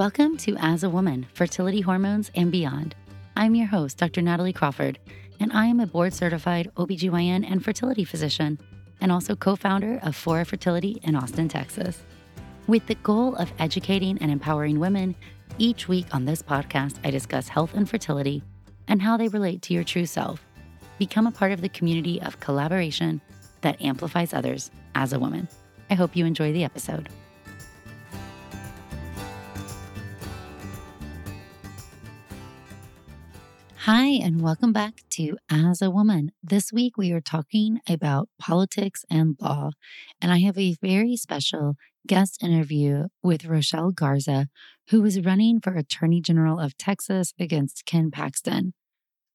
Welcome to As a Woman Fertility Hormones and Beyond. I'm your host, Dr. Natalie Crawford, and I am a board certified OBGYN and fertility physician, and also co founder of Fora Fertility in Austin, Texas. With the goal of educating and empowering women, each week on this podcast, I discuss health and fertility and how they relate to your true self. Become a part of the community of collaboration that amplifies others as a woman. I hope you enjoy the episode. Hi, and welcome back to As a Woman. This week we are talking about politics and law, and I have a very special guest interview with Rochelle Garza, who is running for Attorney General of Texas against Ken Paxton.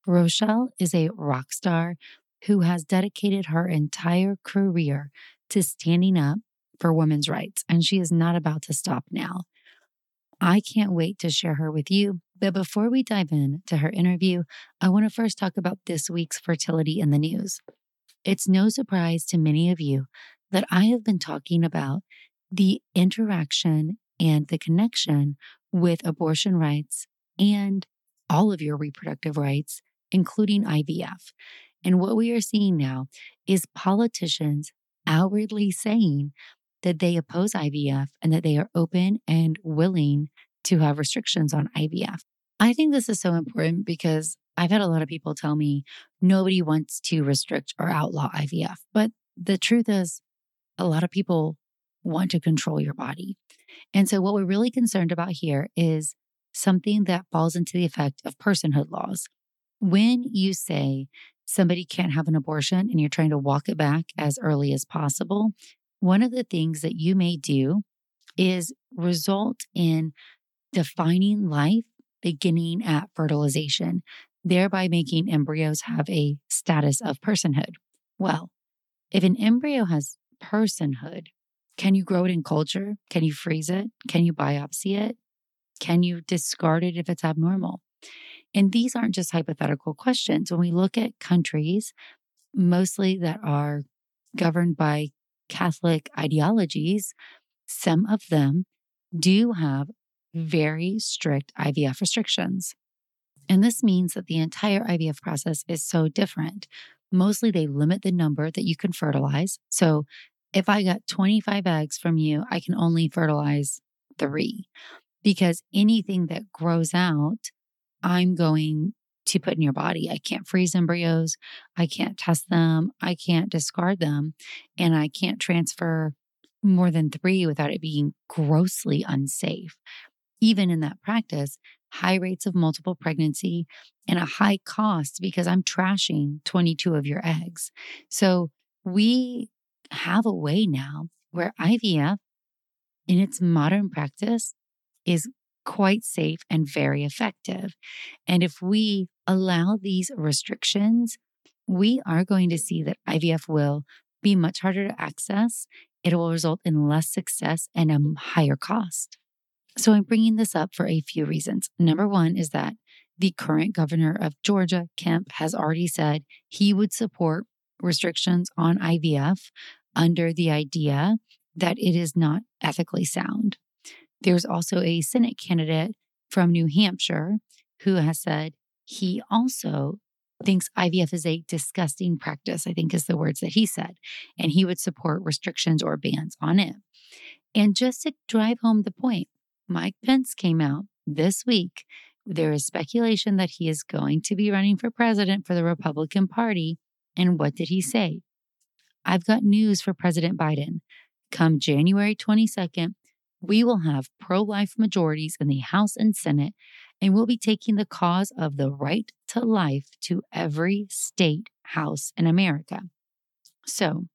Rochelle is a rock star who has dedicated her entire career to standing up for women's rights, and she is not about to stop now. I can't wait to share her with you. But before we dive in to her interview, I want to first talk about this week's fertility in the news. It's no surprise to many of you that I have been talking about the interaction and the connection with abortion rights and all of your reproductive rights, including IVF. And what we are seeing now is politicians outwardly saying that they oppose IVF and that they are open and willing to have restrictions on IVF. I think this is so important because I've had a lot of people tell me nobody wants to restrict or outlaw IVF. But the truth is, a lot of people want to control your body. And so, what we're really concerned about here is something that falls into the effect of personhood laws. When you say somebody can't have an abortion and you're trying to walk it back as early as possible, one of the things that you may do is result in defining life beginning at fertilization, thereby making embryos have a status of personhood. Well, if an embryo has personhood, can you grow it in culture? Can you freeze it? Can you biopsy it? Can you discard it if it's abnormal? And these aren't just hypothetical questions. When we look at countries, mostly that are governed by Catholic ideologies, some of them do have very strict IVF restrictions. And this means that the entire IVF process is so different. Mostly, they limit the number that you can fertilize. So, if I got 25 eggs from you, I can only fertilize three because anything that grows out, I'm going to put in your body. I can't freeze embryos. I can't test them. I can't discard them. And I can't transfer more than three without it being grossly unsafe. Even in that practice, high rates of multiple pregnancy and a high cost because I'm trashing 22 of your eggs. So we have a way now where IVF in its modern practice is quite safe and very effective. And if we allow these restrictions, we are going to see that IVF will be much harder to access. It will result in less success and a higher cost. So I'm bringing this up for a few reasons. Number one is that the current governor of Georgia, Kemp, has already said he would support restrictions on IVF under the idea that it is not ethically sound. There's also a Senate candidate from New Hampshire who has said he also thinks IVF is a disgusting practice, I think is the words that he said, and he would support restrictions or bans on it. And just to drive home the point, Mike Pence came out this week. There is speculation that he is going to be running for president for the Republican Party. And what did he say? I've got news for President Biden. Come January 22nd, we will have pro life majorities in the House and Senate, and we'll be taking the cause of the right to life to every state house in America. So,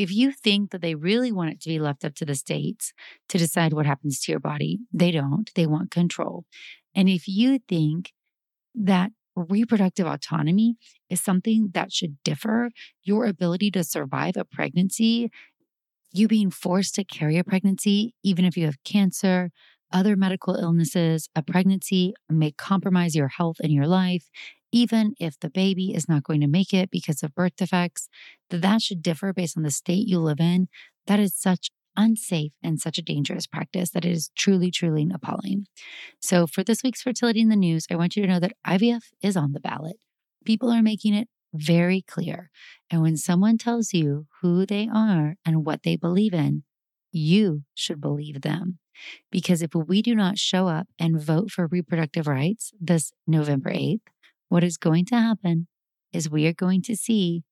if you think that they really want it to be left up to the states to decide what happens to your body, they don't. They want control. And if you think that reproductive autonomy is something that should differ your ability to survive a pregnancy, you being forced to carry a pregnancy, even if you have cancer, other medical illnesses, a pregnancy may compromise your health and your life, even if the baby is not going to make it because of birth defects, that that should differ based on the state you live in. That is such unsafe and such a dangerous practice that it is truly, truly appalling. So, for this week's Fertility in the News, I want you to know that IVF is on the ballot. People are making it very clear. And when someone tells you who they are and what they believe in, you should believe them. Because if we do not show up and vote for reproductive rights this November 8th, what is going to happen is we are going to see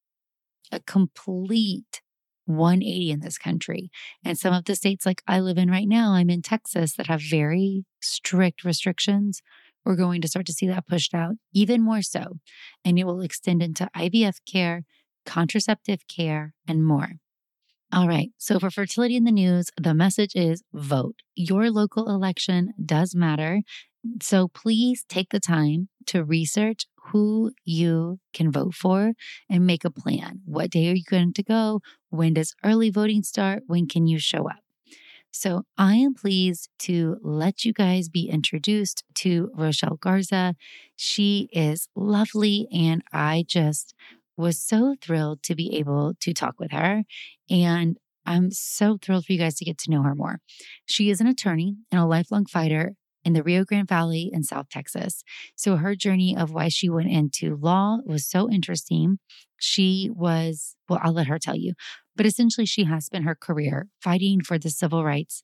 a complete 180 in this country. And some of the states like I live in right now, I'm in Texas, that have very strict restrictions. We're going to start to see that pushed out even more so. And it will extend into IVF care, contraceptive care, and more. All right. So for fertility in the news, the message is vote. Your local election does matter. So please take the time to research who you can vote for and make a plan. What day are you going to go? When does early voting start? When can you show up? So I am pleased to let you guys be introduced to Rochelle Garza. She is lovely, and I just was so thrilled to be able to talk with her. And I'm so thrilled for you guys to get to know her more. She is an attorney and a lifelong fighter in the Rio Grande Valley in South Texas. So her journey of why she went into law was so interesting. She was, well, I'll let her tell you, but essentially she has spent her career fighting for the civil rights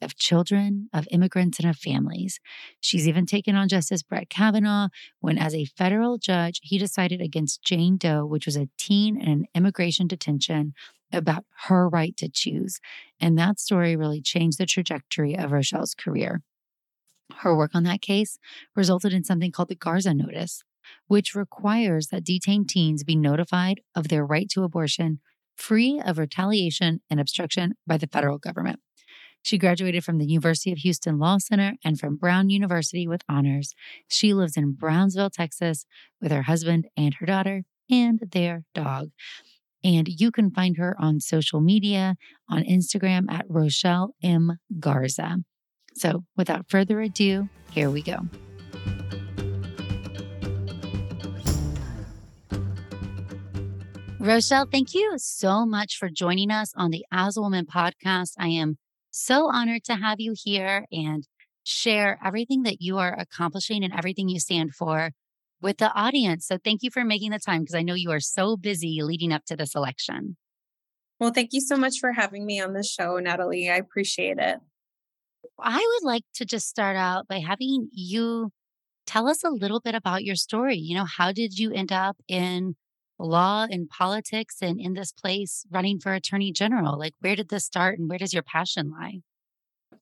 of children, of immigrants, and of families. She's even taken on Justice Brett Kavanaugh when, as a federal judge, he decided against Jane Doe, which was a teen in an immigration detention, about her right to choose. And that story really changed the trajectory of Rochelle's career. Her work on that case resulted in something called the Garza Notice, which requires that detained teens be notified of their right to abortion free of retaliation and obstruction by the federal government. She graduated from the University of Houston Law Center and from Brown University with honors. She lives in Brownsville, Texas, with her husband and her daughter and their dog. And you can find her on social media on Instagram at Rochelle M. Garza. So, without further ado, here we go. Rochelle, thank you so much for joining us on the As a Woman podcast. I am so honored to have you here and share everything that you are accomplishing and everything you stand for with the audience. So, thank you for making the time because I know you are so busy leading up to this election. Well, thank you so much for having me on the show, Natalie. I appreciate it. I would like to just start out by having you tell us a little bit about your story. You know, how did you end up in law and politics and in this place running for attorney general? Like, where did this start and where does your passion lie?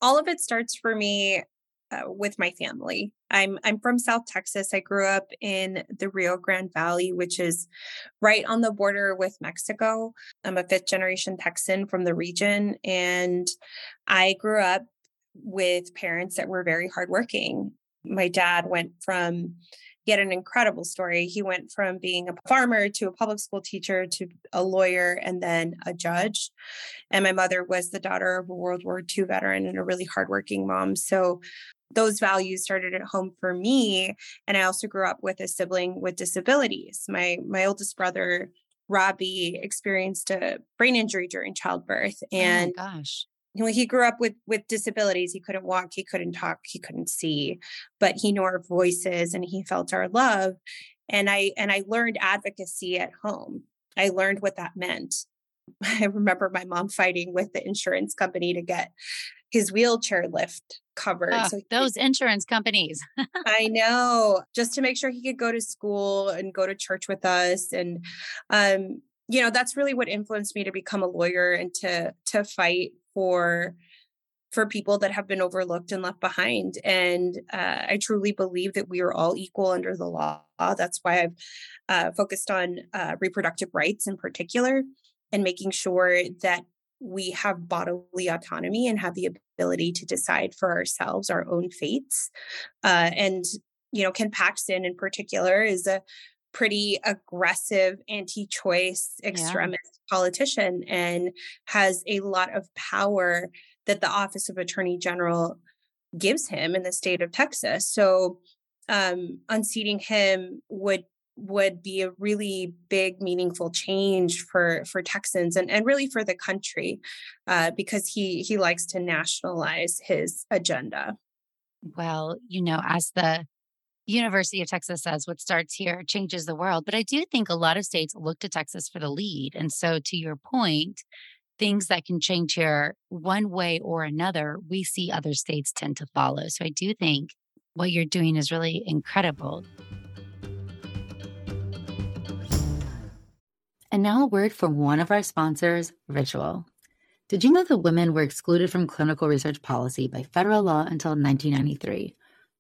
All of it starts for me uh, with my family. I'm I'm from South Texas. I grew up in the Rio Grande Valley, which is right on the border with Mexico. I'm a fifth generation Texan from the region and I grew up with parents that were very hardworking. My dad went from, he had an incredible story. He went from being a farmer to a public school teacher to a lawyer and then a judge. And my mother was the daughter of a World War II veteran and a really hardworking mom. So those values started at home for me. And I also grew up with a sibling with disabilities. My my oldest brother Robbie experienced a brain injury during childbirth. Oh and oh gosh you know, he grew up with with disabilities. He couldn't walk, he couldn't talk, he couldn't see, but he knew our voices and he felt our love. And I and I learned advocacy at home. I learned what that meant. I remember my mom fighting with the insurance company to get his wheelchair lift covered. Oh, so those could, insurance companies. I know, just to make sure he could go to school and go to church with us. And um, you know, that's really what influenced me to become a lawyer and to to fight for for people that have been overlooked and left behind. And uh, I truly believe that we are all equal under the law. That's why I've uh, focused on uh, reproductive rights in particular and making sure that we have bodily autonomy and have the ability to decide for ourselves our own fates. Uh, and, you know, Ken Paxton in particular is a pretty aggressive anti choice extremist yeah. politician and has a lot of power that the Office of Attorney General gives him in the state of Texas. So um, unseating him would would be a really big meaningful change for for Texans and, and really for the country uh, because he he likes to nationalize his agenda. Well, you know, as the University of Texas says, what starts here changes the world. But I do think a lot of states look to Texas for the lead. And so, to your point, things that can change here one way or another, we see other states tend to follow. So I do think what you're doing is really incredible. And now a word from one of our sponsors, Ritual. Did you know that women were excluded from clinical research policy by federal law until 1993?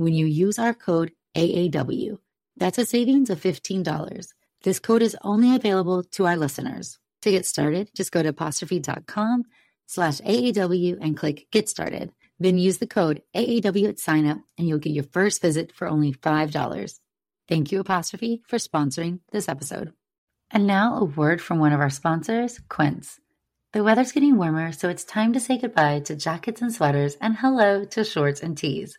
when you use our code AAW. That's a savings of $15. This code is only available to our listeners. To get started, just go to apostrophe.com slash AAW and click Get Started. Then use the code AAW at signup and you'll get your first visit for only $5. Thank you, Apostrophe, for sponsoring this episode. And now a word from one of our sponsors, Quince. The weather's getting warmer, so it's time to say goodbye to jackets and sweaters and hello to shorts and tees.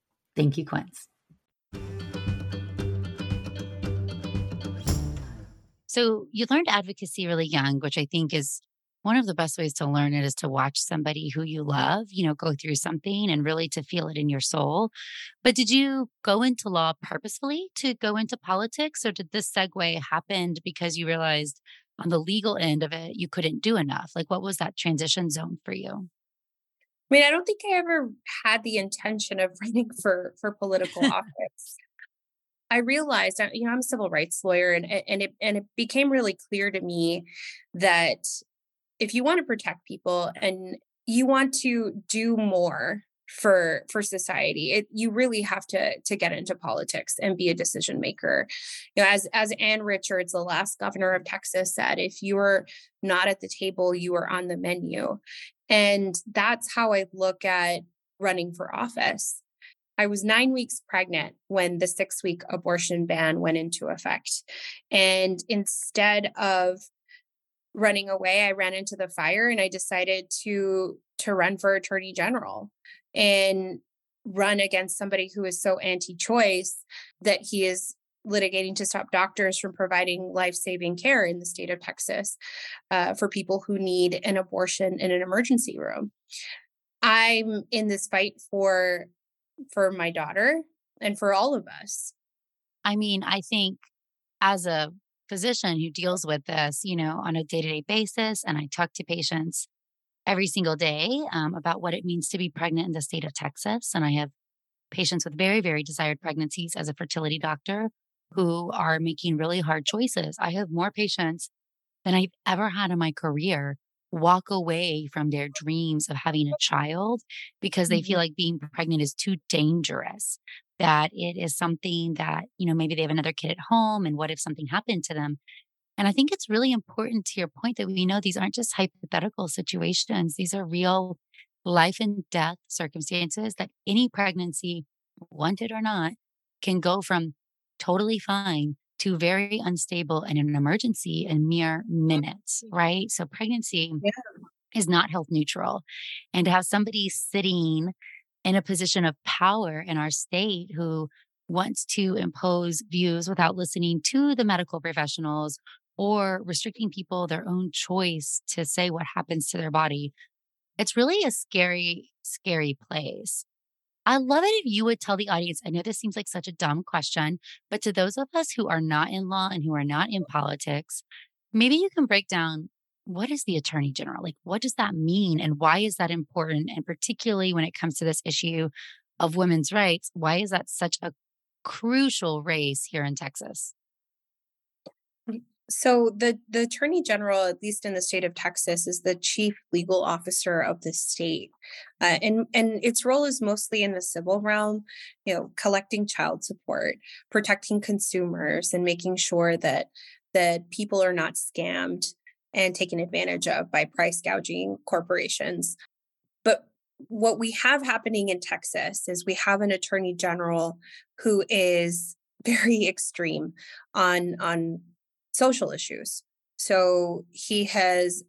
Thank you, Quince. So you learned advocacy really young, which I think is one of the best ways to learn it is to watch somebody who you love, you know, go through something and really to feel it in your soul. But did you go into law purposefully to go into politics, or did this segue happen because you realized on the legal end of it, you couldn't do enough? Like, what was that transition zone for you? I mean, I don't think I ever had the intention of running for for political office. I realized, you know, I'm a civil rights lawyer, and and it and it became really clear to me that if you want to protect people and you want to do more for for society it, you really have to to get into politics and be a decision maker you know as as ann richards the last governor of texas said if you're not at the table you are on the menu and that's how i look at running for office I was nine weeks pregnant when the six week abortion ban went into effect. And instead of running away, I ran into the fire and I decided to to run for attorney general and run against somebody who is so anti-choice that he is litigating to stop doctors from providing life-saving care in the state of Texas uh, for people who need an abortion in an emergency room. I'm in this fight for for my daughter and for all of us. I mean, I think as a physician who deals with this, you know, on a day to day basis, and I talk to patients every single day um, about what it means to be pregnant in the state of Texas. And I have patients with very, very desired pregnancies as a fertility doctor who are making really hard choices. I have more patients than I've ever had in my career walk away from their dreams of having a child because they feel mm-hmm. like being pregnant is too dangerous that it is something that you know maybe they have another kid at home and what if something happened to them and i think it's really important to your point that we know these aren't just hypothetical situations these are real life and death circumstances that any pregnancy wanted or not can go from totally fine to very unstable and in an emergency in mere mm-hmm. minutes, right? So pregnancy yeah. is not health neutral. And to have somebody sitting in a position of power in our state who wants to impose views without listening to the medical professionals or restricting people their own choice to say what happens to their body. It's really a scary, scary place. I love it if you would tell the audience. I know this seems like such a dumb question, but to those of us who are not in law and who are not in politics, maybe you can break down what is the attorney general? Like, what does that mean? And why is that important? And particularly when it comes to this issue of women's rights, why is that such a crucial race here in Texas? So the the attorney general, at least in the state of Texas, is the chief legal officer of the state, uh, and and its role is mostly in the civil realm, you know, collecting child support, protecting consumers, and making sure that that people are not scammed and taken advantage of by price gouging corporations. But what we have happening in Texas is we have an attorney general who is very extreme on on social issues. So he has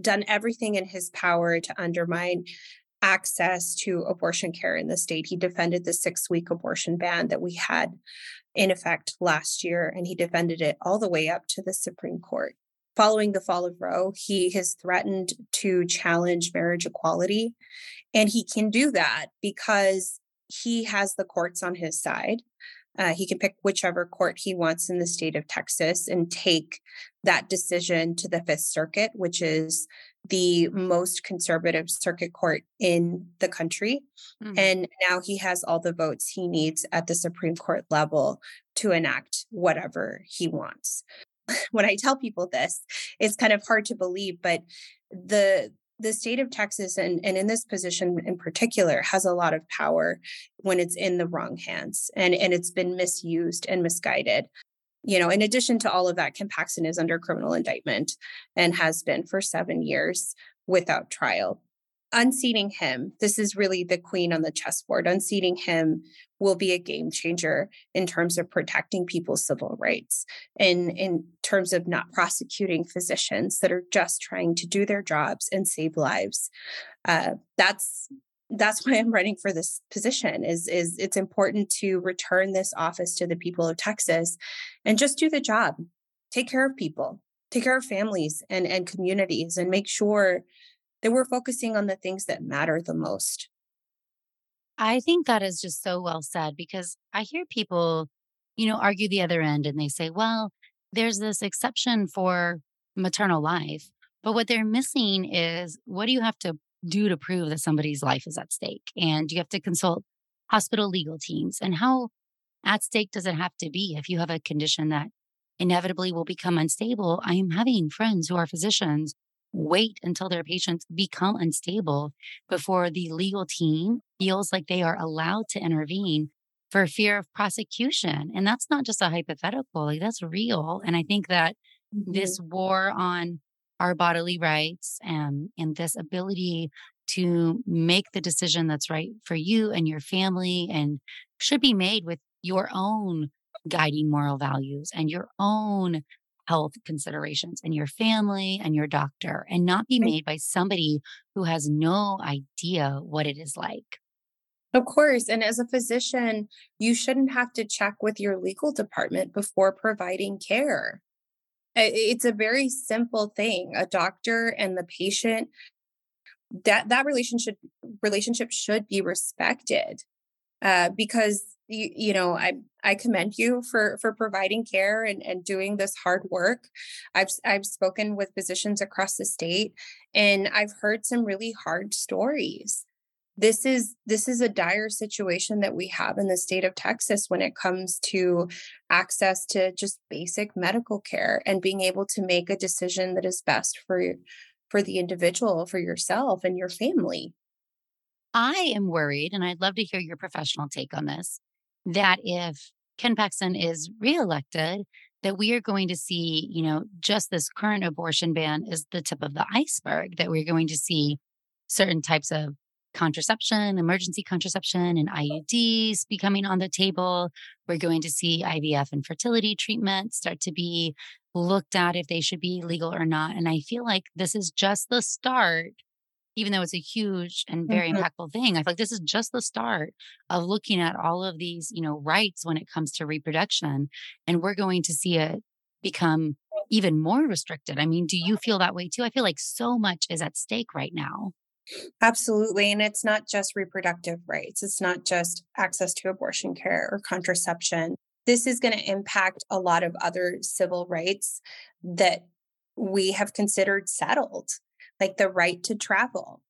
done everything in his power to undermine access to abortion care in the state. He defended the six week abortion ban that we had in effect last year, and he defended it all the way up to the Supreme Court. Following the fall of Roe, he has threatened to challenge marriage equality. And he can do that because he has the courts on his side. Uh, he can pick whichever court he wants in the state of Texas and take that decision to the Fifth Circuit, which is the most conservative circuit court in the country. Mm-hmm. And now he has all the votes he needs at the Supreme Court level to enact whatever he wants. when I tell people this, it's kind of hard to believe, but the the state of Texas and, and in this position in particular has a lot of power when it's in the wrong hands and, and it's been misused and misguided. You know, in addition to all of that, Ken Paxton is under criminal indictment and has been for seven years without trial unseating him, this is really the queen on the chessboard. Unseating him will be a game changer in terms of protecting people's civil rights and in terms of not prosecuting physicians that are just trying to do their jobs and save lives. Uh, that's that's why I'm running for this position is is it's important to return this office to the people of Texas and just do the job. Take care of people take care of families and, and communities and make sure that we're focusing on the things that matter the most. I think that is just so well said because I hear people, you know, argue the other end and they say, well, there's this exception for maternal life. But what they're missing is what do you have to do to prove that somebody's life is at stake? And you have to consult hospital legal teams. And how at stake does it have to be if you have a condition that inevitably will become unstable? I am having friends who are physicians wait until their patients become unstable before the legal team feels like they are allowed to intervene for fear of prosecution. And that's not just a hypothetical, like that's real. And I think that mm-hmm. this war on our bodily rights and, and this ability to make the decision that's right for you and your family and should be made with your own guiding moral values and your own health considerations and your family and your doctor and not be made by somebody who has no idea what it is like. Of course. And as a physician, you shouldn't have to check with your legal department before providing care. It's a very simple thing. A doctor and the patient that that relationship relationship should be respected uh, because you, you know i i commend you for for providing care and and doing this hard work. I've i've spoken with physicians across the state and i've heard some really hard stories. This is this is a dire situation that we have in the state of Texas when it comes to access to just basic medical care and being able to make a decision that is best for for the individual for yourself and your family. I am worried and I'd love to hear your professional take on this that if Ken Paxton is reelected that we are going to see, you know, just this current abortion ban is the tip of the iceberg that we're going to see certain types of contraception, emergency contraception, and IUDs becoming on the table. We're going to see IVF and fertility treatments start to be looked at if they should be legal or not. And I feel like this is just the start, even though it's a huge and very mm-hmm. impactful thing. I feel like this is just the start of looking at all of these, you know, rights when it comes to reproduction. And we're going to see it become even more restricted. I mean, do you feel that way too? I feel like so much is at stake right now. Absolutely. And it's not just reproductive rights, it's not just access to abortion care or contraception. This is going to impact a lot of other civil rights that we have considered settled, like the right to travel.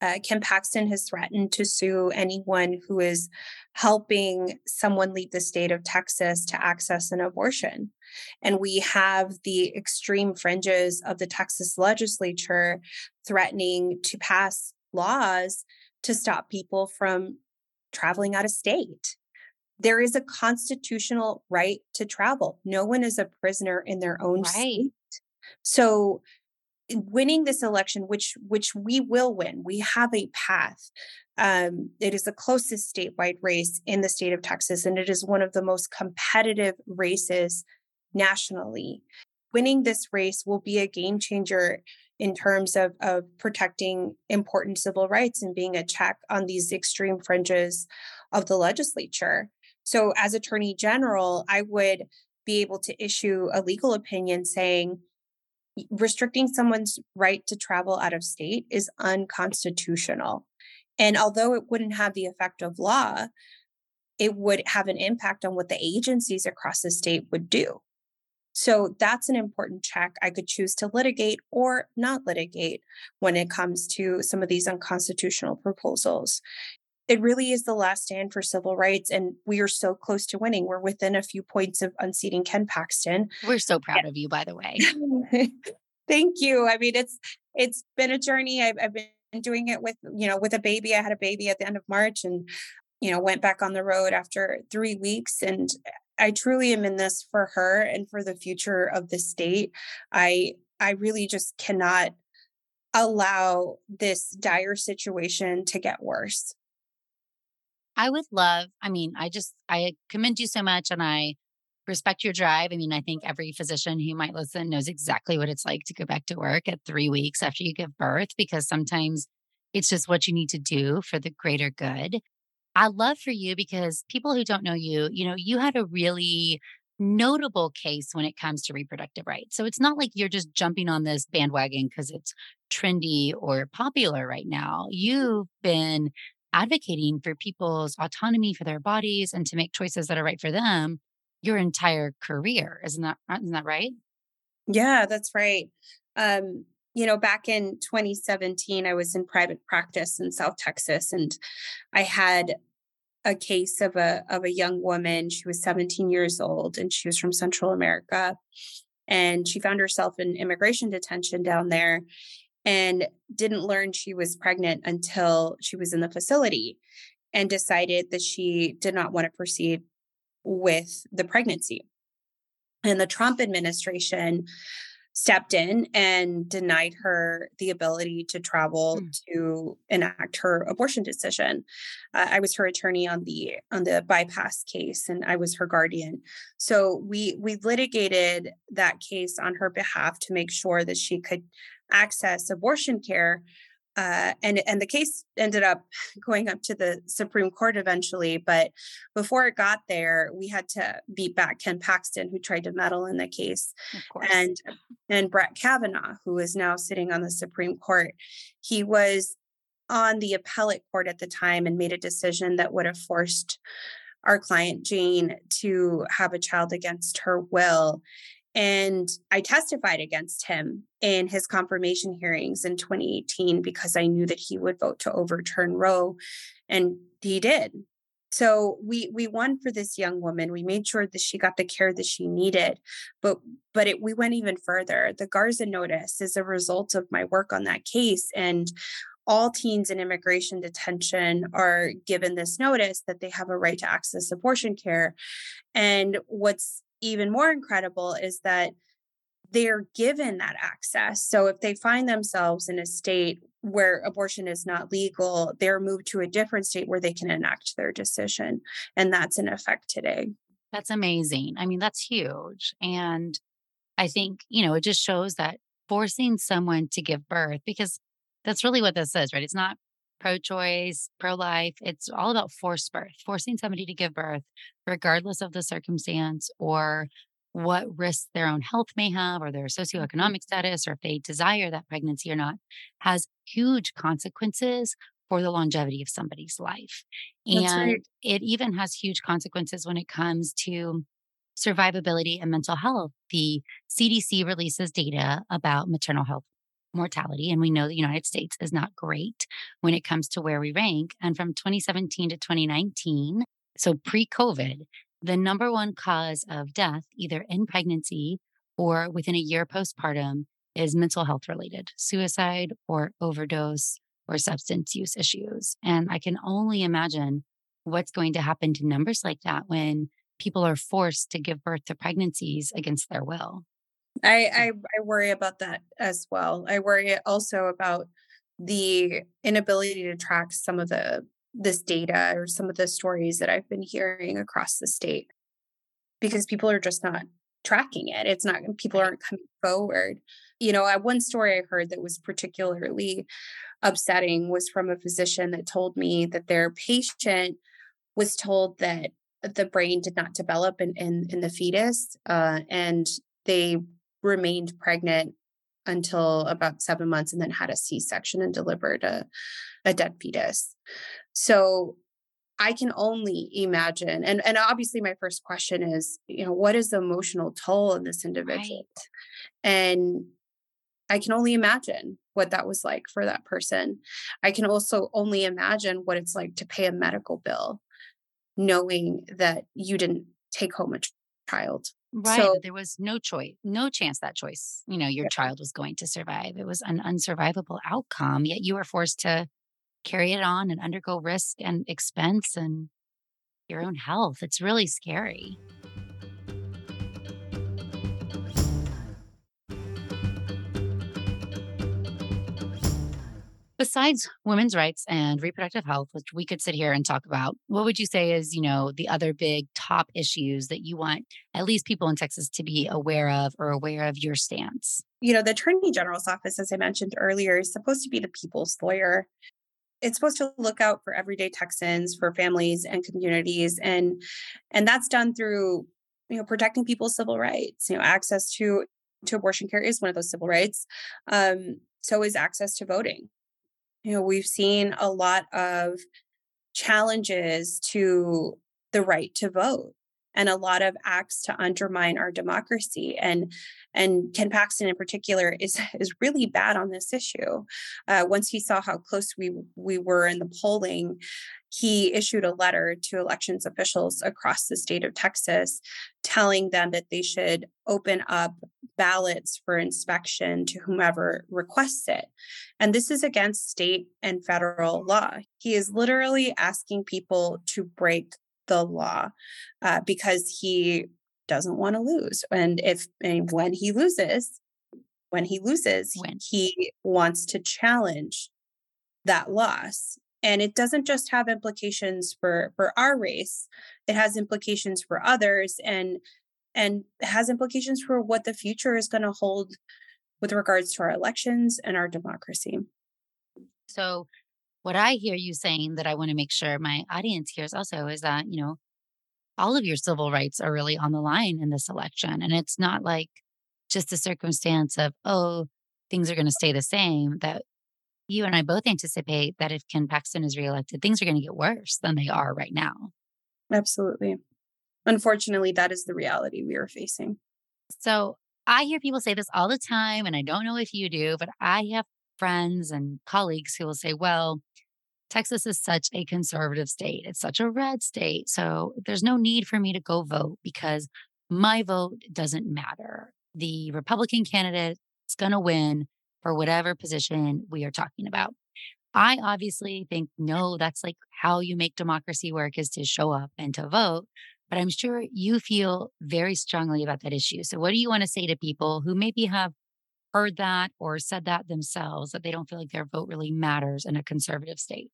Uh, Ken Paxton has threatened to sue anyone who is helping someone leave the state of Texas to access an abortion. And we have the extreme fringes of the Texas legislature threatening to pass laws to stop people from traveling out of state. There is a constitutional right to travel. No one is a prisoner in their own right. state. So winning this election, which which we will win, we have a path. Um, it is the closest statewide race in the state of Texas, and it is one of the most competitive races nationally. Winning this race will be a game changer in terms of, of protecting important civil rights and being a check on these extreme fringes of the legislature. So, as Attorney General, I would be able to issue a legal opinion saying restricting someone's right to travel out of state is unconstitutional. And although it wouldn't have the effect of law, it would have an impact on what the agencies across the state would do. So that's an important check I could choose to litigate or not litigate when it comes to some of these unconstitutional proposals. It really is the last stand for civil rights, and we are so close to winning. We're within a few points of unseating Ken Paxton. We're so proud of you, by the way. Thank you. I mean, it's it's been a journey. I've, I've been doing it with you know with a baby. I had a baby at the end of March, and you know went back on the road after three weeks, and I truly am in this for her and for the future of the state. I I really just cannot allow this dire situation to get worse. I would love, I mean, I just I commend you so much and I respect your drive. I mean, I think every physician who might listen knows exactly what it's like to go back to work at 3 weeks after you give birth because sometimes it's just what you need to do for the greater good. I love for you because people who don't know you, you know, you had a really notable case when it comes to reproductive rights. So it's not like you're just jumping on this bandwagon because it's trendy or popular right now. You've been advocating for people's autonomy for their bodies and to make choices that are right for them your entire career. Isn't that isn't that right? Yeah, that's right. Um, you know, back in 2017, I was in private practice in South Texas, and I had a case of a of a young woman. She was 17 years old, and she was from Central America, and she found herself in immigration detention down there, and didn't learn she was pregnant until she was in the facility, and decided that she did not want to proceed with the pregnancy. And the Trump administration stepped in and denied her the ability to travel mm. to enact her abortion decision. Uh, I was her attorney on the on the bypass case, and I was her guardian. So we we litigated that case on her behalf to make sure that she could access abortion care uh, and and the case ended up going up to the Supreme Court eventually. But before it got there, we had to beat back Ken Paxton, who tried to meddle in the case, and and Brett Kavanaugh, who is now sitting on the Supreme Court. He was on the appellate court at the time and made a decision that would have forced our client Jane to have a child against her will. And I testified against him in his confirmation hearings in 2018 because I knew that he would vote to overturn Roe, and he did. So we we won for this young woman. We made sure that she got the care that she needed, but but it, we went even further. The Garza notice is a result of my work on that case, and all teens in immigration detention are given this notice that they have a right to access abortion care. And what's even more incredible is that they're given that access. So if they find themselves in a state where abortion is not legal, they're moved to a different state where they can enact their decision. And that's in effect today. That's amazing. I mean, that's huge. And I think, you know, it just shows that forcing someone to give birth, because that's really what this is, right? It's not pro choice, pro life. It's all about forced birth, forcing somebody to give birth, regardless of the circumstance or what risks their own health may have or their mm-hmm. socioeconomic status or if they desire that pregnancy or not has huge consequences for the longevity of somebody's life. That's and right. it even has huge consequences when it comes to survivability and mental health. The CDC releases data about maternal health mortality. And we know the United States is not great when it comes to where we rank. And from 2017 to 2019, so pre COVID, the number one cause of death, either in pregnancy or within a year postpartum, is mental health related suicide or overdose or substance use issues. And I can only imagine what's going to happen to numbers like that when people are forced to give birth to pregnancies against their will. I, I, I worry about that as well. I worry also about the inability to track some of the this data or some of the stories that I've been hearing across the state because people are just not tracking it. It's not people aren't coming forward. You know, one story I heard that was particularly upsetting was from a physician that told me that their patient was told that the brain did not develop in in, in the fetus, uh, and they remained pregnant until about seven months and then had a c-section and delivered a, a dead fetus. So i can only imagine and and obviously my first question is you know what is the emotional toll in this individual? Right. and i can only imagine what that was like for that person. I can also only imagine what it's like to pay a medical bill knowing that you didn't take home a child Right. So, there was no choice, no chance that choice, you know, your yeah. child was going to survive. It was an unsurvivable outcome, yet you were forced to carry it on and undergo risk and expense and your own health. It's really scary. Besides women's rights and reproductive health, which we could sit here and talk about, what would you say is, you know, the other big top issues that you want at least people in Texas to be aware of or aware of your stance? You know, the Attorney General's office, as I mentioned earlier, is supposed to be the people's lawyer. It's supposed to look out for everyday Texans, for families and communities. And and that's done through you know, protecting people's civil rights. You know, access to to abortion care is one of those civil rights. Um, so is access to voting. You know, we've seen a lot of challenges to the right to vote and a lot of acts to undermine our democracy and and ken paxton in particular is is really bad on this issue. Uh, once he saw how close we we were in the polling he issued a letter to elections officials across the state of texas telling them that they should open up ballots for inspection to whomever requests it and this is against state and federal law he is literally asking people to break the law uh, because he doesn't want to lose. And if and when he loses, when he loses, when? he wants to challenge that loss. And it doesn't just have implications for for our race; it has implications for others, and and has implications for what the future is going to hold with regards to our elections and our democracy. So what I hear you saying that I want to make sure my audience hears also is that, you know, all of your civil rights are really on the line in this election. And it's not like just a circumstance of, oh, things are going to stay the same. That you and I both anticipate that if Ken Paxton is reelected, things are going to get worse than they are right now. Absolutely. Unfortunately, that is the reality we are facing. So I hear people say this all the time, and I don't know if you do, but I have friends and colleagues who will say, well, Texas is such a conservative state. It's such a red state. So there's no need for me to go vote because my vote doesn't matter. The Republican candidate is going to win for whatever position we are talking about. I obviously think, no, that's like how you make democracy work is to show up and to vote. But I'm sure you feel very strongly about that issue. So, what do you want to say to people who maybe have heard that or said that themselves that they don't feel like their vote really matters in a conservative state?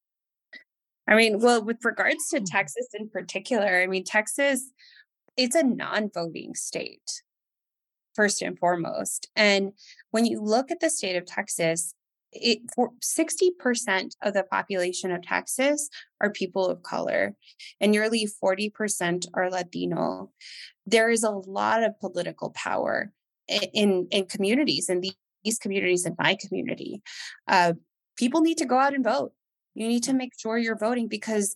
I mean, well, with regards to Mm-hmm. Texas in particular, I mean, Texas, it's a non voting state, first and foremost. And when you look at the state of Texas, it for 60% of the population of Texas are people of color and nearly 40% are Latino. There is a lot of political power in in communities in these communities in my community uh, people need to go out and vote you need to make sure you're voting because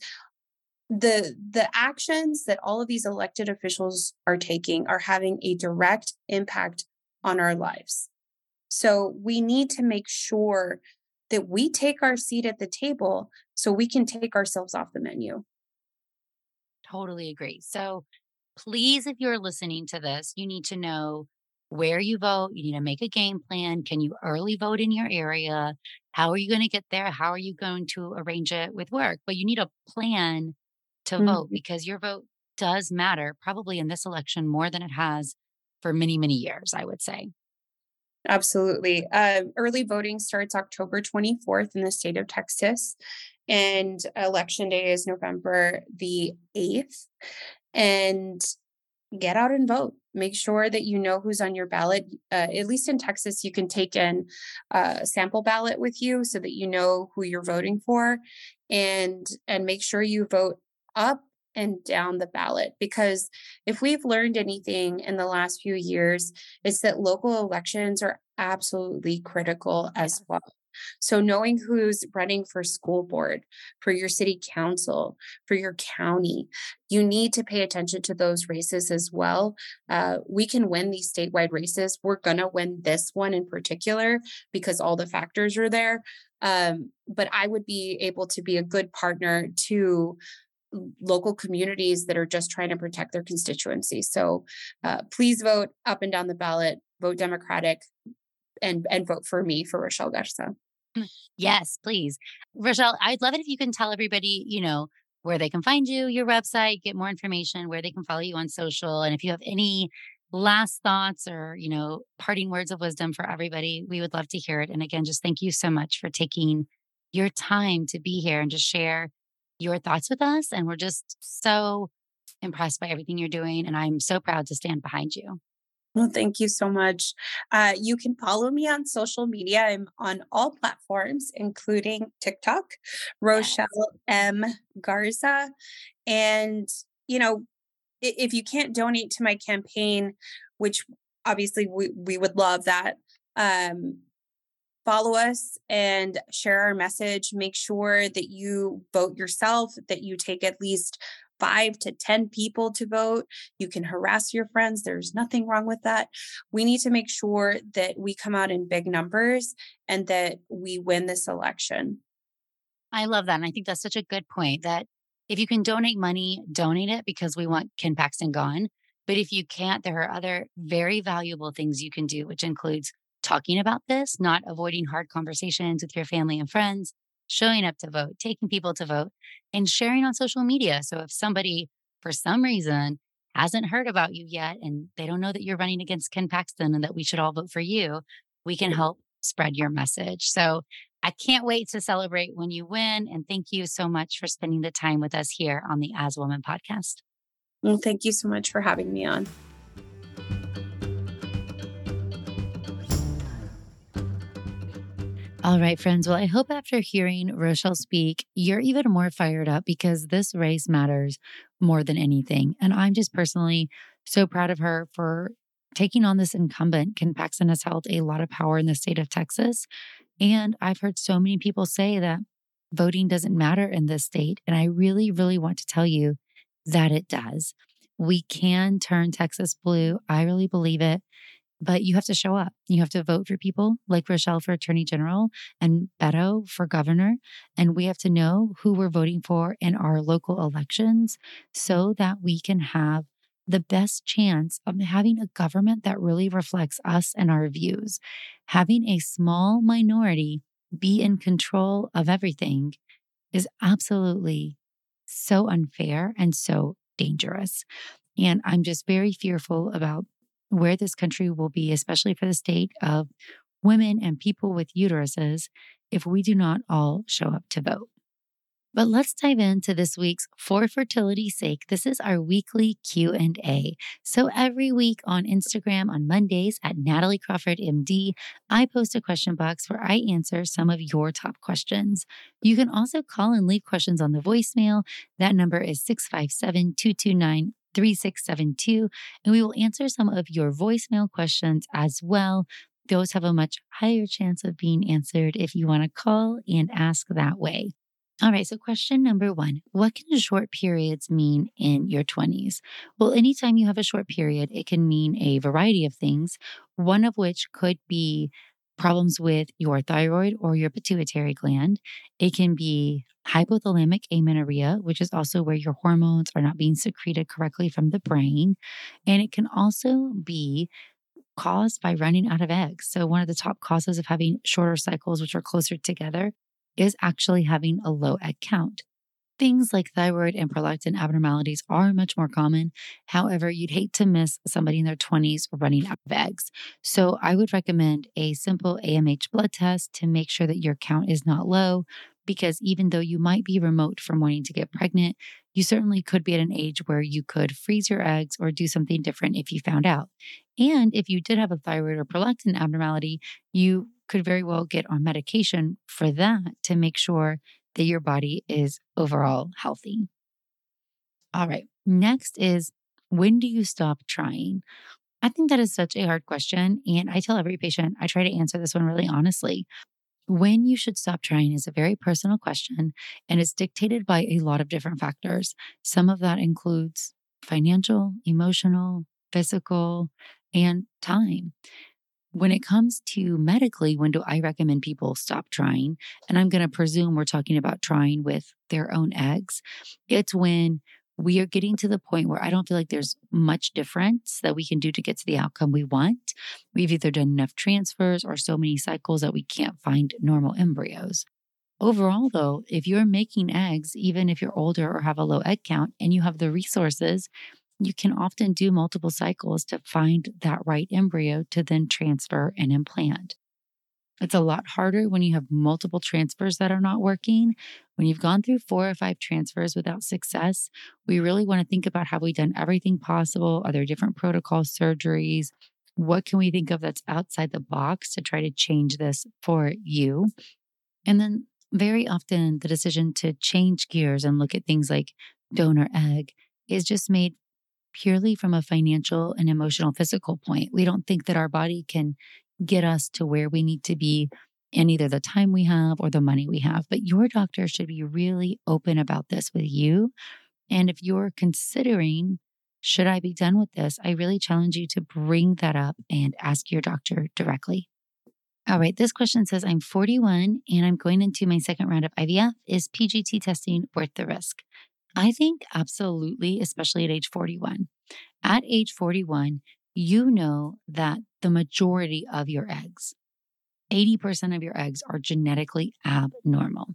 the the actions that all of these elected officials are taking are having a direct impact on our lives so we need to make sure that we take our seat at the table so we can take ourselves off the menu totally agree so please if you're listening to this you need to know where you vote. You need to make a game plan. Can you early vote in your area? How are you going to get there? How are you going to arrange it with work? But you need a plan to mm-hmm. vote because your vote does matter, probably in this election more than it has for many, many years, I would say. Absolutely. Uh, early voting starts October 24th in the state of Texas, and election day is November the 8th. And get out and vote make sure that you know who's on your ballot uh, at least in texas you can take in uh, a sample ballot with you so that you know who you're voting for and and make sure you vote up and down the ballot because if we've learned anything in the last few years it's that local elections are absolutely critical as well so, knowing who's running for school board, for your city council, for your county, you need to pay attention to those races as well. Uh, we can win these statewide races. We're going to win this one in particular because all the factors are there. Um, but I would be able to be a good partner to local communities that are just trying to protect their constituency. So uh, please vote up and down the ballot, vote Democratic, and and vote for me for Rochelle Garza. Mm, yes, please. Rochelle, I'd love it if you can tell everybody, you know, where they can find you, your website, get more information, where they can follow you on social. And if you have any last thoughts or, you know, parting words of wisdom for everybody, we would love to hear it. And again, just thank you so much for taking your time to be here and to share your thoughts with us. And we're just so impressed by everything you're doing. And I'm so proud to stand behind you. Well, thank you so much. Uh, you can follow me on social media. I'm on all platforms, including TikTok, Rochelle M. Garza. And, you know, if you can't donate to my campaign, which obviously we, we would love that, um, follow us and share our message. Make sure that you vote yourself, that you take at least five to 10 people to vote. You can harass your friends. There's nothing wrong with that. We need to make sure that we come out in big numbers and that we win this election. I love that. And I think that's such a good point that if you can donate money, donate it because we want Ken Paxton gone. But if you can't, there are other very valuable things you can do, which includes talking about this, not avoiding hard conversations with your family and friends, showing up to vote, taking people to vote, and sharing on social media. So if somebody, for some reason, hasn't heard about you yet and they don't know that you're running against Ken Paxton and that we should all vote for you, we can help spread your message. So I can't wait to celebrate when you win. And thank you so much for spending the time with us here on the As Woman podcast. Well, thank you so much for having me on. All right, friends. Well, I hope after hearing Rochelle speak, you're even more fired up because this race matters more than anything. And I'm just personally so proud of her for taking on this incumbent. Ken Paxton has held a lot of power in the state of Texas. And I've heard so many people say that voting doesn't matter in this state. And I really, really want to tell you that it does. We can turn Texas blue. I really believe it but you have to show up. You have to vote for people like Rochelle for attorney general and Beto for governor. And we have to know who we're voting for in our local elections so that we can have the best chance of having a government that really reflects us and our views. Having a small minority be in control of everything is absolutely so unfair and so dangerous. And I'm just very fearful about where this country will be, especially for the state of women and people with uteruses, if we do not all show up to vote. But let's dive into this week's For Fertility's Sake. This is our weekly Q&A. So every week on Instagram on Mondays at Natalie Crawford MD, I post a question box where I answer some of your top questions. You can also call and leave questions on the voicemail. That number is 657 229 3672, and we will answer some of your voicemail questions as well. Those have a much higher chance of being answered if you want to call and ask that way. All right, so question number one What can short periods mean in your 20s? Well, anytime you have a short period, it can mean a variety of things, one of which could be problems with your thyroid or your pituitary gland. It can be hypothalamic amenorrhea, which is also where your hormones are not being secreted correctly from the brain. And it can also be caused by running out of eggs. So, one of the top causes of having shorter cycles, which are closer together, is actually having a low egg count. Things like thyroid and prolactin abnormalities are much more common. However, you'd hate to miss somebody in their 20s running out of eggs. So, I would recommend a simple AMH blood test to make sure that your count is not low. Because even though you might be remote from wanting to get pregnant, you certainly could be at an age where you could freeze your eggs or do something different if you found out. And if you did have a thyroid or prolactin abnormality, you could very well get on medication for that to make sure that your body is overall healthy. All right. Next is when do you stop trying? I think that is such a hard question. And I tell every patient, I try to answer this one really honestly. When you should stop trying is a very personal question and it's dictated by a lot of different factors. Some of that includes financial, emotional, physical, and time. When it comes to medically, when do I recommend people stop trying? And I'm going to presume we're talking about trying with their own eggs. It's when we are getting to the point where I don't feel like there's much difference that we can do to get to the outcome we want. We've either done enough transfers or so many cycles that we can't find normal embryos. Overall, though, if you're making eggs, even if you're older or have a low egg count and you have the resources, you can often do multiple cycles to find that right embryo to then transfer and implant. It's a lot harder when you have multiple transfers that are not working. When you've gone through four or five transfers without success, we really want to think about have we done everything possible? Are there different protocol surgeries? What can we think of that's outside the box to try to change this for you? And then very often the decision to change gears and look at things like donor egg is just made purely from a financial and emotional physical point. We don't think that our body can get us to where we need to be in either the time we have or the money we have. But your doctor should be really open about this with you. And if you're considering, should I be done with this? I really challenge you to bring that up and ask your doctor directly. All right, this question says I'm 41 and I'm going into my second round of IVF. Is PGT testing worth the risk? I think absolutely, especially at age 41. At age 41, you know that the majority of your eggs, 80% of your eggs are genetically abnormal.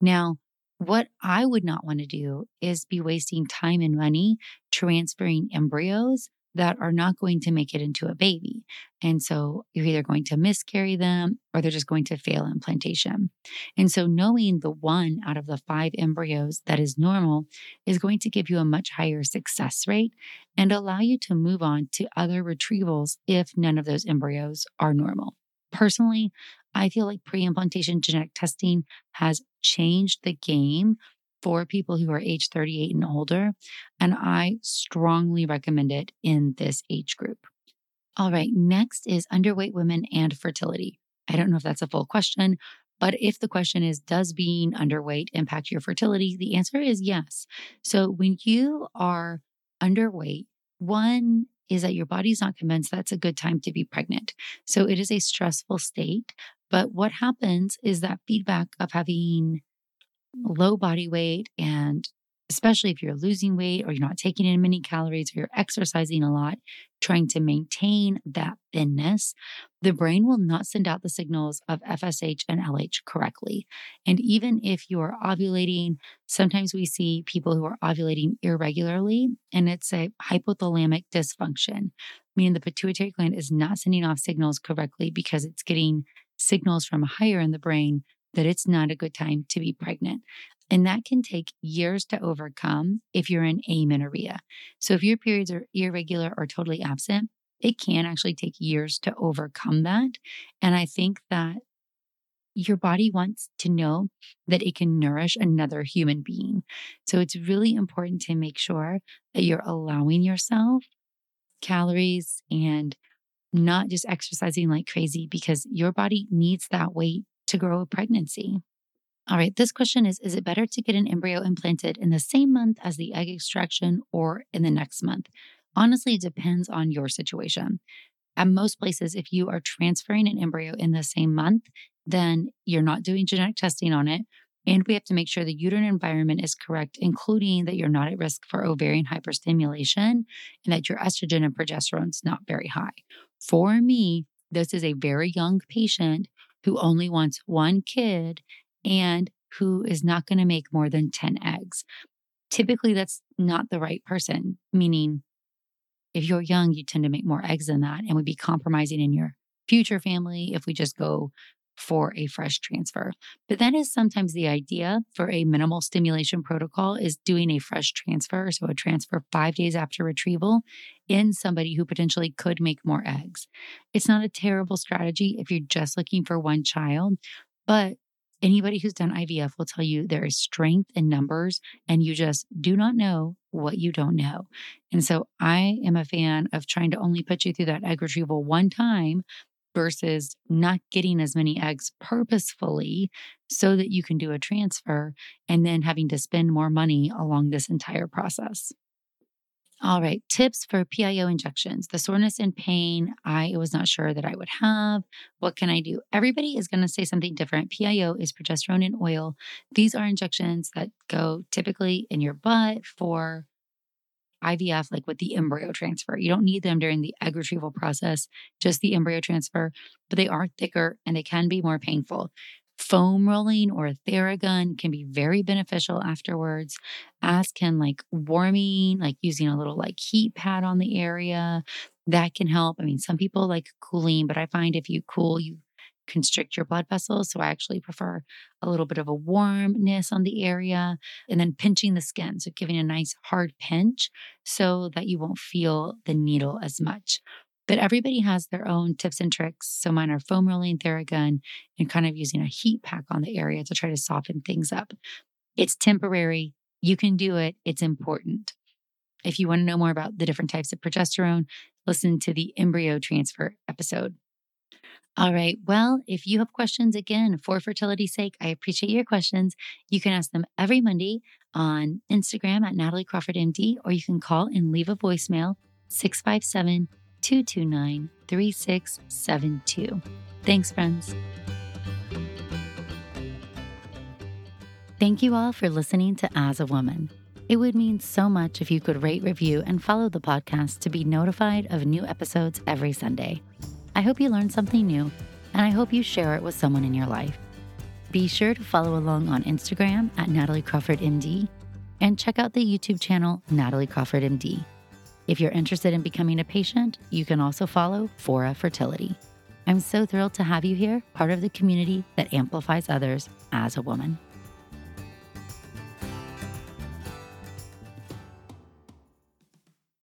Now, what I would not want to do is be wasting time and money transferring embryos that are not going to make it into a baby. And so you're either going to miscarry them or they're just going to fail implantation. And so knowing the one out of the five embryos that is normal is going to give you a much higher success rate and allow you to move on to other retrievals if none of those embryos are normal. Personally, I feel like pre implantation genetic testing has changed the game for people who are age 38 and older. And I strongly recommend it in this age group. All right, next is underweight women and fertility. I don't know if that's a full question, but if the question is, does being underweight impact your fertility? The answer is yes. So when you are underweight, one is that your body's not convinced that's a good time to be pregnant. So it is a stressful state. But what happens is that feedback of having low body weight and especially if you're losing weight or you're not taking in many calories or you're exercising a lot, trying to maintain that thinness, the brain will not send out the signals of FSH and LH correctly. And even if you are ovulating, sometimes we see people who are ovulating irregularly, and it's a hypothalamic dysfunction, meaning the pituitary gland is not sending off signals correctly because it's getting signals from higher in the brain that it's not a good time to be pregnant. And that can take years to overcome if you're in amenorrhea. So if your periods are irregular or totally absent, it can actually take years to overcome that. And I think that your body wants to know that it can nourish another human being. So it's really important to make sure that you're allowing yourself calories and not just exercising like crazy because your body needs that weight to grow a pregnancy. All right, this question is Is it better to get an embryo implanted in the same month as the egg extraction or in the next month? Honestly, it depends on your situation. At most places, if you are transferring an embryo in the same month, then you're not doing genetic testing on it. And we have to make sure the uterine environment is correct, including that you're not at risk for ovarian hyperstimulation and that your estrogen and progesterone is not very high. For me, this is a very young patient who only wants one kid and who is not going to make more than 10 eggs. Typically, that's not the right person, meaning if you're young, you tend to make more eggs than that and would be compromising in your future family if we just go for a fresh transfer. But that is sometimes the idea for a minimal stimulation protocol is doing a fresh transfer. So a transfer five days after retrieval in somebody who potentially could make more eggs. It's not a terrible strategy if you're just looking for one child, but anybody who's done IVF will tell you there is strength in numbers and you just do not know what you don't know. And so I am a fan of trying to only put you through that egg retrieval one time versus not getting as many eggs purposefully so that you can do a transfer and then having to spend more money along this entire process. All right, tips for PIO injections. The soreness and pain, I was not sure that I would have. What can I do? Everybody is going to say something different. PIO is progesterone in oil. These are injections that go typically in your butt for IVF, like with the embryo transfer. You don't need them during the egg retrieval process, just the embryo transfer, but they are thicker and they can be more painful. Foam rolling or a Theragun can be very beneficial afterwards, as can like warming, like using a little like heat pad on the area. That can help. I mean, some people like cooling, but I find if you cool, you constrict your blood vessels. So I actually prefer a little bit of a warmness on the area and then pinching the skin. So giving a nice hard pinch so that you won't feel the needle as much. But everybody has their own tips and tricks. So mine are foam rolling Theragun and kind of using a heat pack on the area to try to soften things up. It's temporary. You can do it. It's important. if you want to know more about the different types of progesterone, listen to the embryo transfer episode. All right. Well, if you have questions, again, for fertility's sake, I appreciate your questions. You can ask them every Monday on Instagram at Natalie Crawford MD, or you can call and leave a voicemail 657 229 3672. Thanks, friends. Thank you all for listening to As a Woman. It would mean so much if you could rate, review, and follow the podcast to be notified of new episodes every Sunday. I hope you learned something new, and I hope you share it with someone in your life. Be sure to follow along on Instagram at Natalie Crawford MD and check out the YouTube channel Natalie Crawford MD. If you're interested in becoming a patient, you can also follow Fora Fertility. I'm so thrilled to have you here, part of the community that amplifies others as a woman.